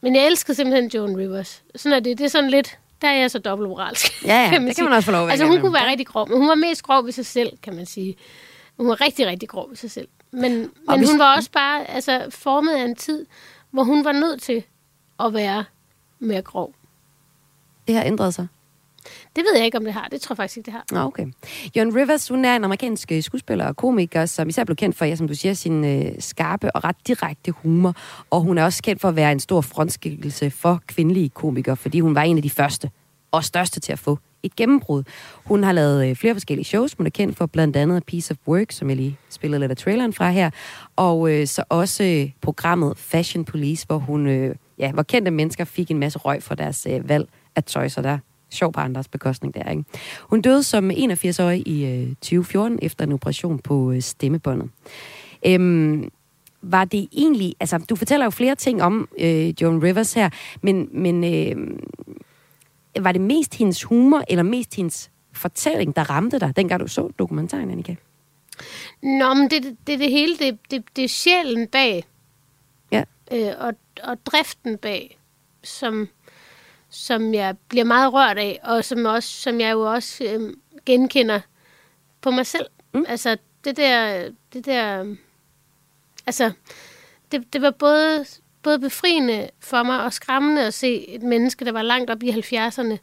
men jeg elsker simpelthen Joan Rivers. Sådan er det. Det er sådan lidt... Der er jeg så dobbeltmoralsk. Ja, ja, det kan sige. man også få lov at Altså, hun kunne være rigtig grov, men hun var mest grov ved sig selv, kan man sige. Hun var rigtig, rigtig grov ved sig selv. Men, men hvis- hun var også bare altså, formet af en tid, hvor hun var nødt til at være mere grov. Det har ændret sig. Det ved jeg ikke, om det har. Det tror jeg faktisk ikke, det har. Nå, okay. Joan Rivers, hun er en amerikansk øh, skuespiller og komiker, som især blev kendt for, ja, som du siger, sin øh, skarpe og ret direkte humor. Og hun er også kendt for at være en stor frontskikkelse for kvindelige komikere, fordi hun var en af de første og største til at få et gennembrud. Hun har lavet øh, flere forskellige shows. Hun er kendt for blandt andet Piece of Work, som jeg lige spillede lidt af traileren fra her. Og øh, så også øh, programmet Fashion Police, hvor hun, øh, ja, hvor kendte mennesker fik en masse røg for deres øh, valg af tøj, så der sjov på andres bekostning der, ikke? Hun døde som 81-årig i øh, 2014 efter en operation på øh, stemmebåndet. Øhm, var det egentlig, altså du fortæller jo flere ting om øh, Joan Rivers her, men, men øh, var det mest hendes humor, eller mest hendes fortælling, der ramte dig, dengang du så dokumentaren, Annika? Nå, men det, det, det er det hele. Det, det, det er sjælen bag, Ja. øh, og, og driften bag, som, som jeg bliver meget rørt af, og som, også, som jeg jo også øh, genkender på mig selv. Mm. Altså, det der... Det der altså, det, det var både, både befriende for mig og skræmmende at se et menneske, der var langt op i 70'erne,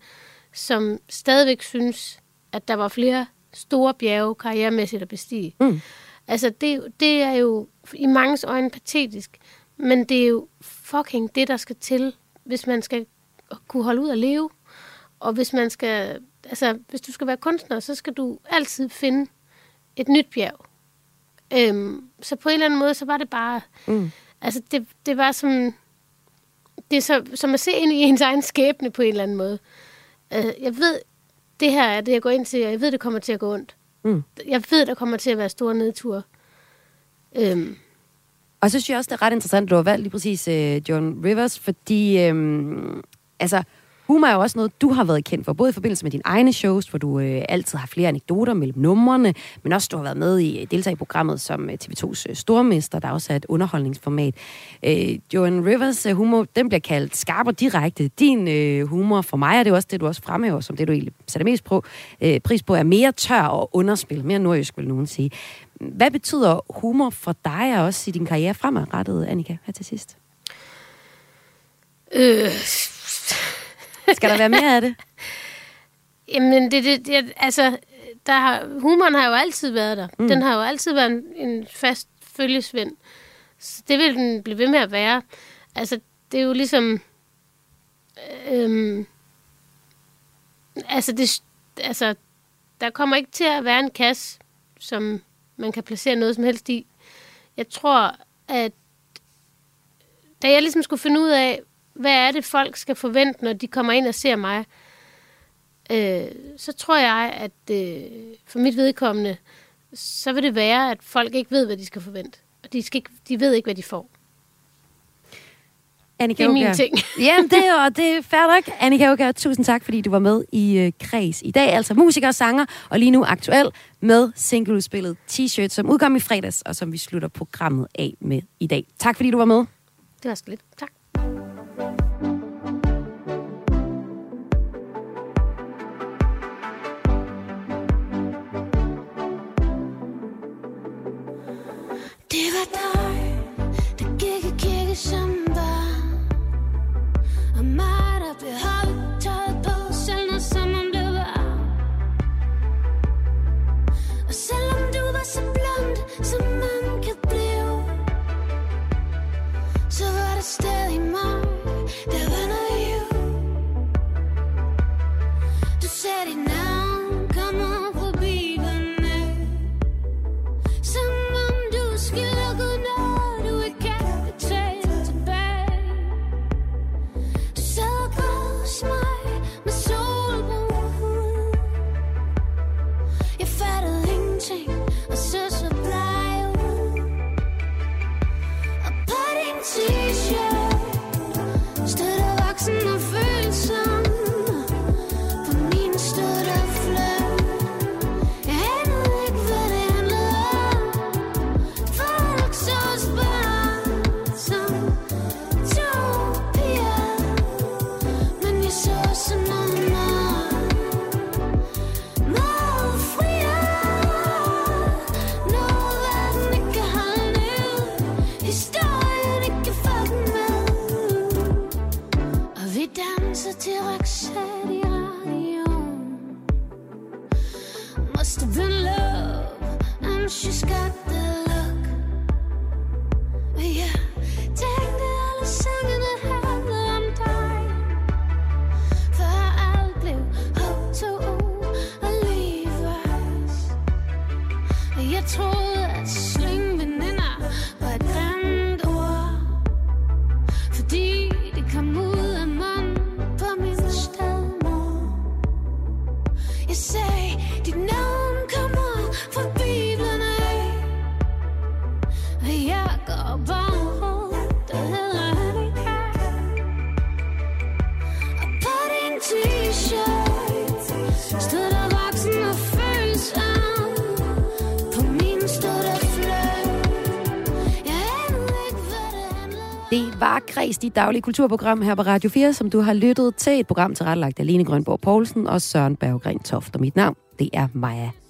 som stadigvæk synes, at der var flere store bjerge karrieremæssigt at bestige. Mm. Altså, det, det er jo i mangens øjne patetisk, men det er jo fucking det, der skal til, hvis man skal kunne holde ud at leve. Og hvis man skal, altså, hvis du skal være kunstner, så skal du altid finde et nyt bjerg. Øhm, så på en eller anden måde, så var det bare, Mm. altså, det, det var som, det er så, som at se ind i ens egen skæbne på en eller anden måde. Øh, jeg ved, det her er det, jeg går ind til, og jeg ved, det kommer til at gå ondt. Mm. Jeg ved, der kommer til at være store nedture. Øhm, Og så synes jeg også, det er ret interessant, at du har valgt lige præcis uh, John Rivers, fordi øhm, altså, humor er jo også noget, du har været kendt for, både i forbindelse med dine egne shows, hvor du øh, altid har flere anekdoter mellem numrene, men også du har været med i øh, deltager i programmet som øh, TV2's øh, stormester, der også er et underholdningsformat. Øh, Joan Rivers øh, humor, den bliver kaldt skarp og direkte. Din øh, humor, for mig er det jo også det, du også fremhæver, som det, du egentlig sætter mest på, øh, pris på, er mere tør og underspil, mere nordjysk, vil nogen sige. Hvad betyder humor for dig, og også i din karriere fremadrettet, Annika, her til sidst? øh, skal der være mere af det? Jamen, det, det, det, altså, der har, humoren har jo altid været der. Mm. Den har jo altid været en, en fast følgesvend. Så det vil den blive ved med at være. Altså, det er jo ligesom... Øhm, altså, det, altså, der kommer ikke til at være en kasse, som man kan placere noget som helst i. Jeg tror, at da jeg ligesom skulle finde ud af, hvad er det, folk skal forvente, når de kommer ind og ser mig, øh, så tror jeg, at øh, for mit vedkommende, så vil det være, at folk ikke ved, hvad de skal forvente. Og de, skal ikke, de ved ikke, hvad de får. Annika Det er min ting. Jamen, det er, og det er fair nok. Annika Aukjær, tusind tak, fordi du var med i øh, Kreds i dag. Altså musiker og sanger, og lige nu aktuel med singleudspillet T-shirt, som udkom i fredags, og som vi slutter programmet af med i dag. Tak, fordi du var med. Det var sgu lidt. Tak. Det var dig, der gik i kirke sammen dit daglige kulturprogram her på Radio 4, som du har lyttet til. Et program tilrettelagt af Lene Grønborg Poulsen og Søren Berggren Toft. Og mit navn, det er Maja